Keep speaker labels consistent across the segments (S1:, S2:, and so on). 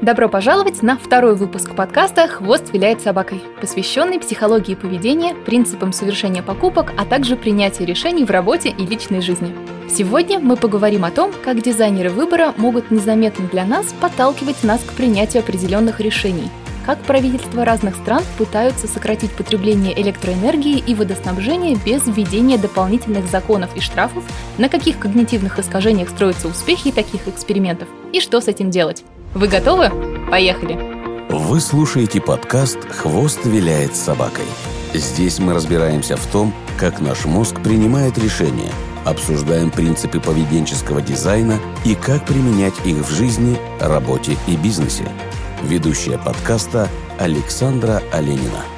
S1: Добро пожаловать на второй выпуск подкаста «Хвост виляет собакой», посвященный психологии поведения, принципам совершения покупок, а также принятию решений в работе и личной жизни. Сегодня мы поговорим о том, как дизайнеры выбора могут незаметно для нас подталкивать нас к принятию определенных решений, как правительства разных стран пытаются сократить потребление электроэнергии и водоснабжения без введения дополнительных законов и штрафов, на каких когнитивных искажениях строятся успехи таких экспериментов и что с этим делать. Вы готовы? Поехали!
S2: Вы слушаете подкаст «Хвост виляет собакой». Здесь мы разбираемся в том, как наш мозг принимает решения, обсуждаем принципы поведенческого дизайна и как применять их в жизни, работе и бизнесе. Ведущая подкаста Александра Оленина.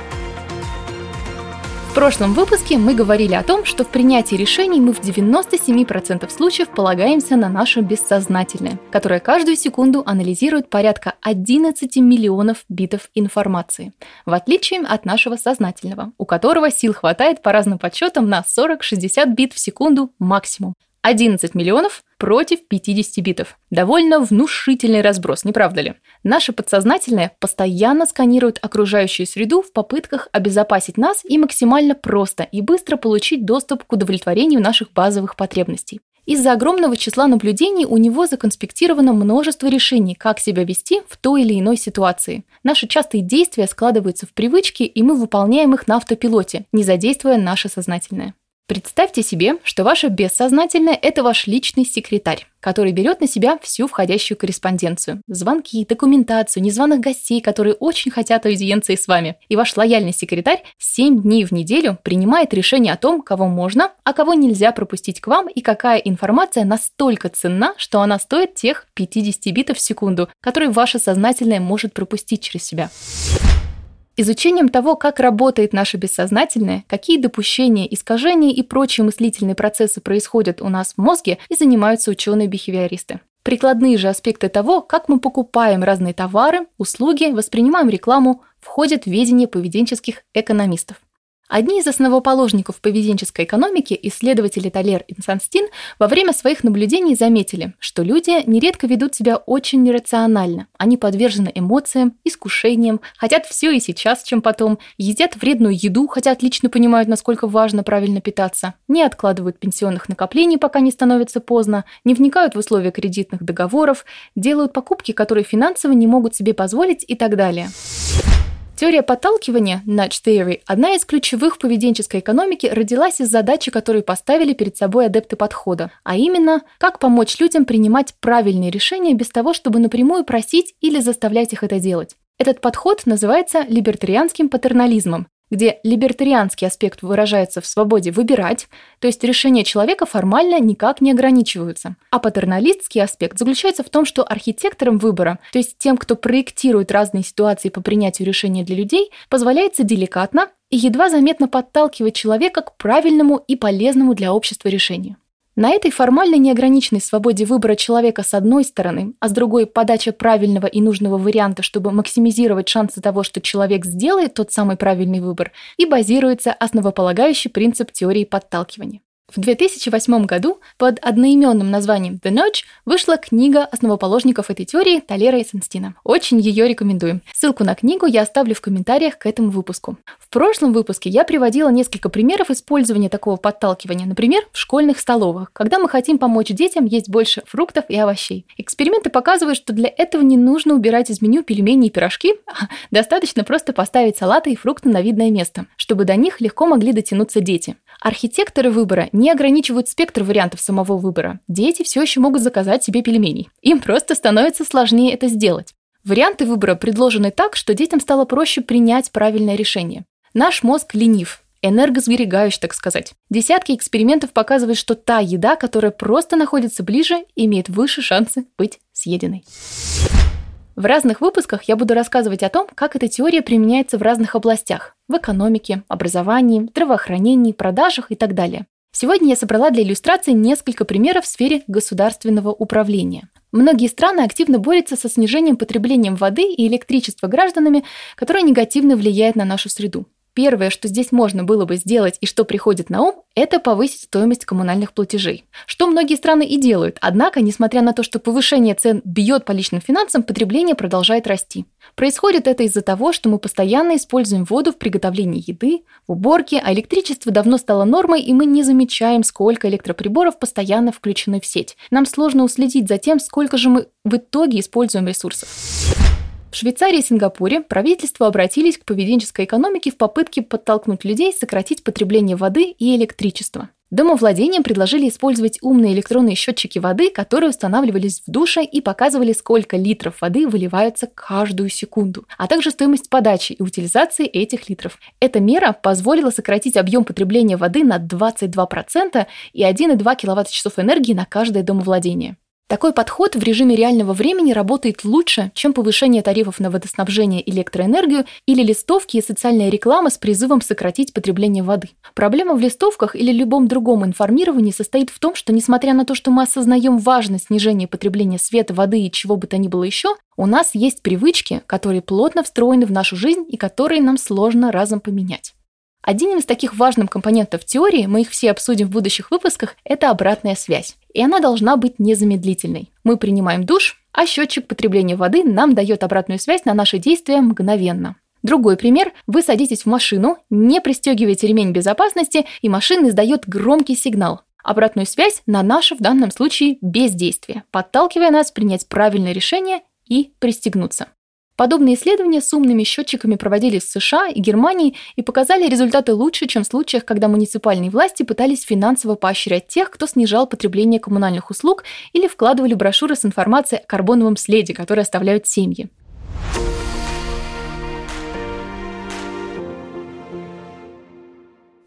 S1: В прошлом выпуске мы говорили о том, что в принятии решений мы в 97% случаев полагаемся на наше бессознательное, которое каждую секунду анализирует порядка 11 миллионов битов информации, в отличие от нашего сознательного, у которого сил хватает по разным подсчетам на 40-60 бит в секунду максимум. 11 миллионов против 50 битов. Довольно внушительный разброс, не правда ли? Наше подсознательное постоянно сканирует окружающую среду в попытках обезопасить нас и максимально просто и быстро получить доступ к удовлетворению наших базовых потребностей. Из-за огромного числа наблюдений у него законспектировано множество решений, как себя вести в той или иной ситуации. Наши частые действия складываются в привычки, и мы выполняем их на автопилоте, не задействуя наше сознательное. Представьте себе, что ваше бессознательное – это ваш личный секретарь, который берет на себя всю входящую корреспонденцию. Звонки, документацию, незваных гостей, которые очень хотят аудиенции с вами. И ваш лояльный секретарь 7 дней в неделю принимает решение о том, кого можно, а кого нельзя пропустить к вам и какая информация настолько ценна, что она стоит тех 50 битов в секунду, которые ваше сознательное может пропустить через себя. Изучением того, как работает наше бессознательное, какие допущения, искажения и прочие мыслительные процессы происходят у нас в мозге, и занимаются ученые-бихевиористы. Прикладные же аспекты того, как мы покупаем разные товары, услуги, воспринимаем рекламу, входят в ведение поведенческих экономистов. Одни из основоположников поведенческой экономики, исследователи Талер и Санстин, во время своих наблюдений заметили, что люди нередко ведут себя очень нерационально. Они подвержены эмоциям, искушениям, хотят все и сейчас, чем потом, едят вредную еду, хотя отлично понимают, насколько важно правильно питаться, не откладывают пенсионных накоплений, пока не становится поздно, не вникают в условия кредитных договоров, делают покупки, которые финансово не могут себе позволить и так далее. Теория подталкивания, nudge theory, одна из ключевых поведенческой экономике, родилась из задачи, которую поставили перед собой адепты подхода, а именно, как помочь людям принимать правильные решения без того, чтобы напрямую просить или заставлять их это делать. Этот подход называется либертарианским патернализмом, где либертарианский аспект выражается в свободе выбирать, то есть решения человека формально никак не ограничиваются. А патерналистский аспект заключается в том, что архитекторам выбора, то есть тем, кто проектирует разные ситуации по принятию решения для людей, позволяется деликатно и едва заметно подталкивать человека к правильному и полезному для общества решению. На этой формально неограниченной свободе выбора человека с одной стороны, а с другой подача правильного и нужного варианта, чтобы максимизировать шансы того, что человек сделает тот самый правильный выбор, и базируется основополагающий принцип теории подталкивания. В 2008 году под одноименным названием The Nudge вышла книга основоположников этой теории Талера и Сенстина. Очень ее рекомендуем. Ссылку на книгу я оставлю в комментариях к этому выпуску. В прошлом выпуске я приводила несколько примеров использования такого подталкивания, например, в школьных столовых, когда мы хотим помочь детям есть больше фруктов и овощей. Эксперименты показывают, что для этого не нужно убирать из меню пельмени и пирожки, а достаточно просто поставить салаты и фрукты на видное место, чтобы до них легко могли дотянуться дети. Архитекторы выбора не ограничивают спектр вариантов самого выбора. Дети все еще могут заказать себе пельменей. Им просто становится сложнее это сделать. Варианты выбора предложены так, что детям стало проще принять правильное решение. Наш мозг ленив, энергосберегающий, так сказать. Десятки экспериментов показывают, что та еда, которая просто находится ближе, имеет выше шансы быть съеденной. В разных выпусках я буду рассказывать о том, как эта теория применяется в разных областях – в экономике, образовании, здравоохранении, продажах и так далее. Сегодня я собрала для иллюстрации несколько примеров в сфере государственного управления. Многие страны активно борются со снижением потребления воды и электричества гражданами, которое негативно влияет на нашу среду. Первое, что здесь можно было бы сделать и что приходит на ум, это повысить стоимость коммунальных платежей. Что многие страны и делают. Однако, несмотря на то, что повышение цен бьет по личным финансам, потребление продолжает расти. Происходит это из-за того, что мы постоянно используем воду в приготовлении еды, в уборке, а электричество давно стало нормой, и мы не замечаем, сколько электроприборов постоянно включены в сеть. Нам сложно уследить за тем, сколько же мы в итоге используем ресурсов. В Швейцарии и Сингапуре правительства обратились к поведенческой экономике в попытке подтолкнуть людей сократить потребление воды и электричества. Домовладениям предложили использовать умные электронные счетчики воды, которые устанавливались в душе и показывали, сколько литров воды выливаются каждую секунду, а также стоимость подачи и утилизации этих литров. Эта мера позволила сократить объем потребления воды на 22% и 1,2 кВт-часов энергии на каждое домовладение. Такой подход в режиме реального времени работает лучше, чем повышение тарифов на водоснабжение электроэнергию или листовки и социальная реклама с призывом сократить потребление воды. Проблема в листовках или любом другом информировании состоит в том, что несмотря на то, что мы осознаем важность снижения потребления света, воды и чего бы то ни было еще, у нас есть привычки, которые плотно встроены в нашу жизнь и которые нам сложно разом поменять. Один из таких важных компонентов теории, мы их все обсудим в будущих выпусках, это обратная связь. И она должна быть незамедлительной. Мы принимаем душ, а счетчик потребления воды нам дает обратную связь на наши действия мгновенно. Другой пример. Вы садитесь в машину, не пристегиваете ремень безопасности, и машина издает громкий сигнал. Обратную связь на наше, в данном случае, бездействие, подталкивая нас принять правильное решение и пристегнуться. Подобные исследования с умными счетчиками проводились в США и Германии и показали результаты лучше, чем в случаях, когда муниципальные власти пытались финансово поощрять тех, кто снижал потребление коммунальных услуг или вкладывали брошюры с информацией о карбоновом следе, который оставляют семьи.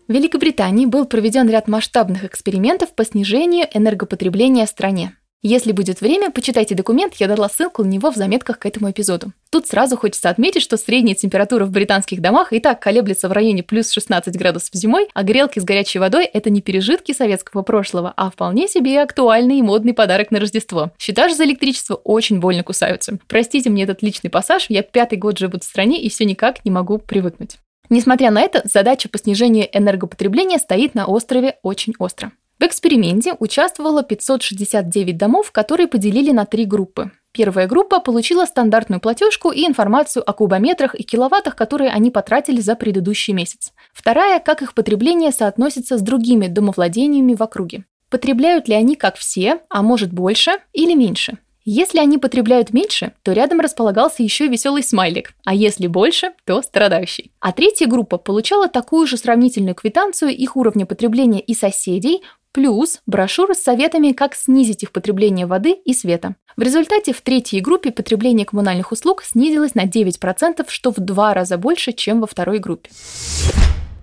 S1: В Великобритании был проведен ряд масштабных экспериментов по снижению энергопотребления в стране. Если будет время, почитайте документ, я дала ссылку на него в заметках к этому эпизоду. Тут сразу хочется отметить, что средняя температура в британских домах и так колеблется в районе плюс 16 градусов зимой, а грелки с горячей водой – это не пережитки советского прошлого, а вполне себе актуальный и модный подарок на Рождество. Счета за электричество очень больно кусаются. Простите мне этот личный пассаж, я пятый год живу в стране и все никак не могу привыкнуть. Несмотря на это, задача по снижению энергопотребления стоит на острове очень остро. В эксперименте участвовало 569 домов, которые поделили на три группы. Первая группа получила стандартную платежку и информацию о кубометрах и киловаттах, которые они потратили за предыдущий месяц. Вторая, как их потребление соотносится с другими домовладениями в округе. Потребляют ли они как все, а может больше или меньше? Если они потребляют меньше, то рядом располагался еще веселый смайлик, а если больше, то страдающий. А третья группа получала такую же сравнительную квитанцию их уровня потребления и соседей, плюс брошюры с советами, как снизить их потребление воды и света. В результате в третьей группе потребление коммунальных услуг снизилось на 9%, что в два раза больше, чем во второй группе.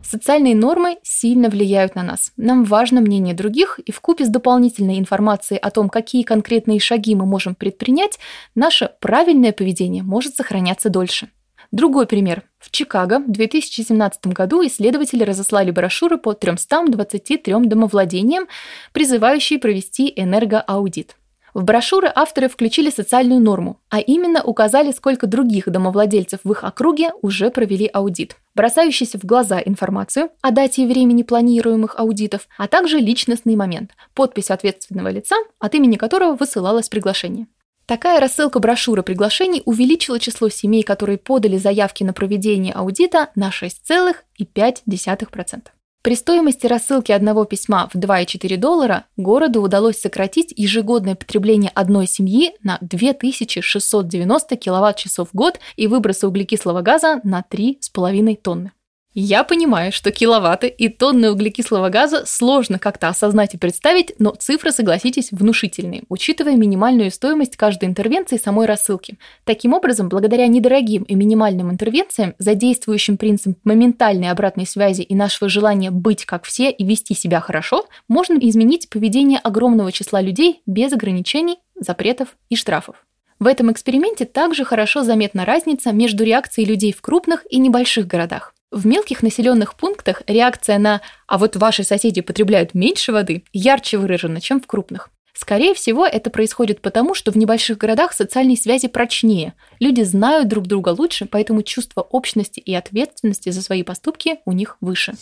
S1: Социальные нормы сильно влияют на нас. Нам важно мнение других, и в купе с дополнительной информацией о том, какие конкретные шаги мы можем предпринять, наше правильное поведение может сохраняться дольше. Другой пример. В Чикаго в 2017 году исследователи разослали брошюры по 323 домовладениям, призывающие провести энергоаудит. В брошюры авторы включили социальную норму, а именно указали, сколько других домовладельцев в их округе уже провели аудит, бросающийся в глаза информацию о дате и времени планируемых аудитов, а также личностный момент, подпись ответственного лица, от имени которого высылалось приглашение. Такая рассылка брошюры приглашений увеличила число семей, которые подали заявки на проведение аудита на 6,5%. При стоимости рассылки одного письма в 2,4 доллара городу удалось сократить ежегодное потребление одной семьи на 2690 киловатт-часов в год и выбросы углекислого газа на 3,5 тонны. Я понимаю, что киловатты и тонны углекислого газа сложно как-то осознать и представить, но цифры, согласитесь, внушительные, учитывая минимальную стоимость каждой интервенции самой рассылки. Таким образом, благодаря недорогим и минимальным интервенциям, задействующим принцип моментальной обратной связи и нашего желания быть как все и вести себя хорошо, можно изменить поведение огромного числа людей без ограничений, запретов и штрафов. В этом эксперименте также хорошо заметна разница между реакцией людей в крупных и небольших городах. В мелких населенных пунктах реакция на «а вот ваши соседи потребляют меньше воды» ярче выражена, чем в крупных. Скорее всего, это происходит потому, что в небольших городах социальные связи прочнее. Люди знают друг друга лучше, поэтому чувство общности и ответственности за свои поступки у них выше.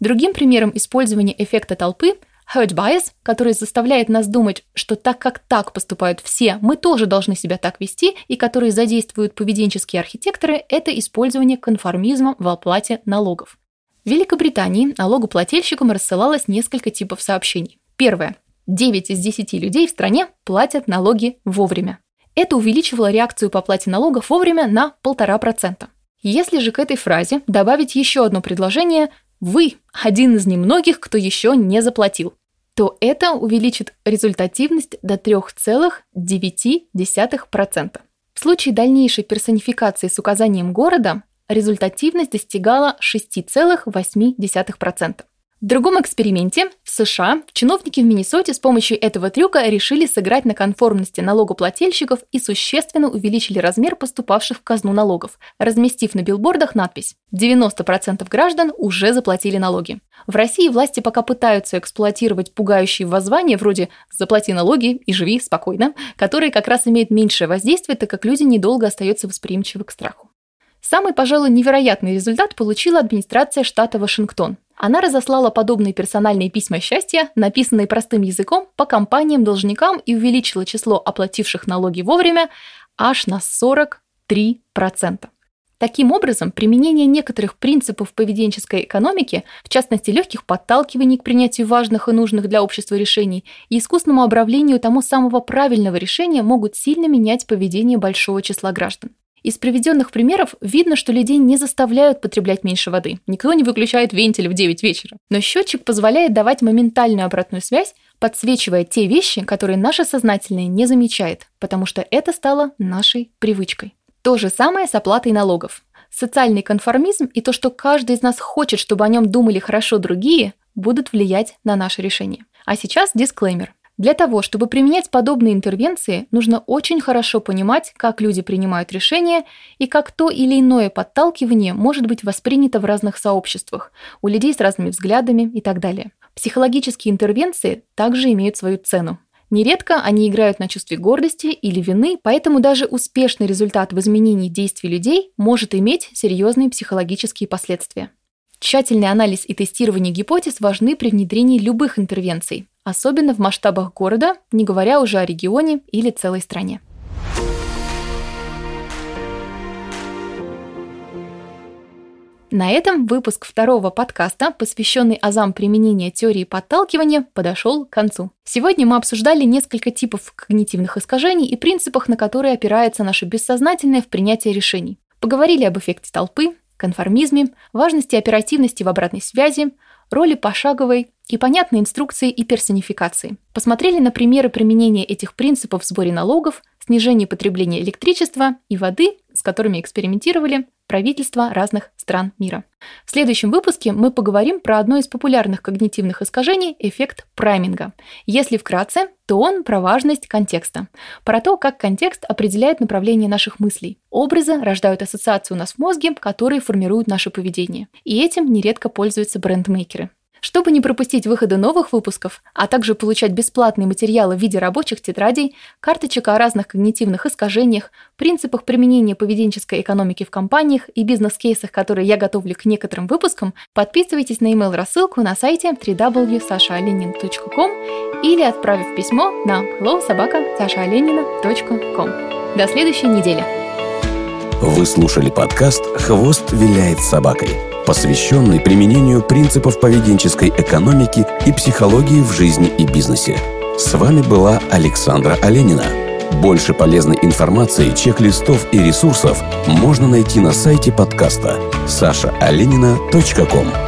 S1: Другим примером использования эффекта толпы herd bias, который заставляет нас думать, что так как так поступают все, мы тоже должны себя так вести, и который задействуют поведенческие архитекторы, это использование конформизма в оплате налогов. В Великобритании налогоплательщикам рассылалось несколько типов сообщений. Первое. 9 из 10 людей в стране платят налоги вовремя. Это увеличивало реакцию по оплате налогов вовремя на 1,5%. Если же к этой фразе добавить еще одно предложение «Вы – один из немногих, кто еще не заплатил», то это увеличит результативность до 3,9%. В случае дальнейшей персонификации с указанием города результативность достигала 6,8%. В другом эксперименте в США чиновники в Миннесоте с помощью этого трюка решили сыграть на конформности налогоплательщиков и существенно увеличили размер поступавших в казну налогов, разместив на билбордах надпись «90% граждан уже заплатили налоги». В России власти пока пытаются эксплуатировать пугающие воззвания вроде «заплати налоги и живи спокойно», которые как раз имеют меньшее воздействие, так как люди недолго остаются восприимчивы к страху. Самый, пожалуй, невероятный результат получила администрация штата Вашингтон. Она разослала подобные персональные письма счастья, написанные простым языком, по компаниям-должникам и увеличила число оплативших налоги вовремя аж на 43%. Таким образом, применение некоторых принципов поведенческой экономики, в частности легких подталкиваний к принятию важных и нужных для общества решений и искусному обравлению тому самого правильного решения могут сильно менять поведение большого числа граждан. Из приведенных примеров видно, что людей не заставляют потреблять меньше воды. Никто не выключает вентиль в 9 вечера. Но счетчик позволяет давать моментальную обратную связь, подсвечивая те вещи, которые наше сознательное не замечает, потому что это стало нашей привычкой. То же самое с оплатой налогов. Социальный конформизм и то, что каждый из нас хочет, чтобы о нем думали хорошо другие, будут влиять на наше решение. А сейчас дисклеймер. Для того, чтобы применять подобные интервенции, нужно очень хорошо понимать, как люди принимают решения и как то или иное подталкивание может быть воспринято в разных сообществах, у людей с разными взглядами и так далее. Психологические интервенции также имеют свою цену. Нередко они играют на чувстве гордости или вины, поэтому даже успешный результат в изменении действий людей может иметь серьезные психологические последствия. Тщательный анализ и тестирование гипотез важны при внедрении любых интервенций, особенно в масштабах города, не говоря уже о регионе или целой стране. На этом выпуск второго подкаста, посвященный азам применения теории подталкивания, подошел к концу. Сегодня мы обсуждали несколько типов когнитивных искажений и принципах, на которые опирается наше бессознательное в принятии решений. Поговорили об эффекте толпы, конформизме, важности оперативности в обратной связи, роли пошаговой и понятной инструкции и персонификации. Посмотрели на примеры применения этих принципов в сборе налогов, снижении потребления электричества и воды, которыми экспериментировали правительства разных стран мира. В следующем выпуске мы поговорим про одно из популярных когнитивных искажений – эффект прайминга. Если вкратце, то он про важность контекста, про то, как контекст определяет направление наших мыслей. Образы рождают ассоциации у нас в мозге, которые формируют наше поведение. И этим нередко пользуются брендмейкеры. Чтобы не пропустить выходы новых выпусков, а также получать бесплатные материалы в виде рабочих тетрадей, карточек о разных когнитивных искажениях, принципах применения поведенческой экономики в компаниях и бизнес-кейсах, которые я готовлю к некоторым выпускам, подписывайтесь на email-рассылку на сайте www.sashaalenin.com или отправив письмо на hellosobaka.sashaalenin.com. До следующей недели.
S2: Вы слушали подкаст «Хвост виляет собакой» посвященный применению принципов поведенческой экономики и психологии в жизни и бизнесе. С вами была Александра Оленина. Больше полезной информации, чек-листов и ресурсов можно найти на сайте подкаста sashaolenina.com.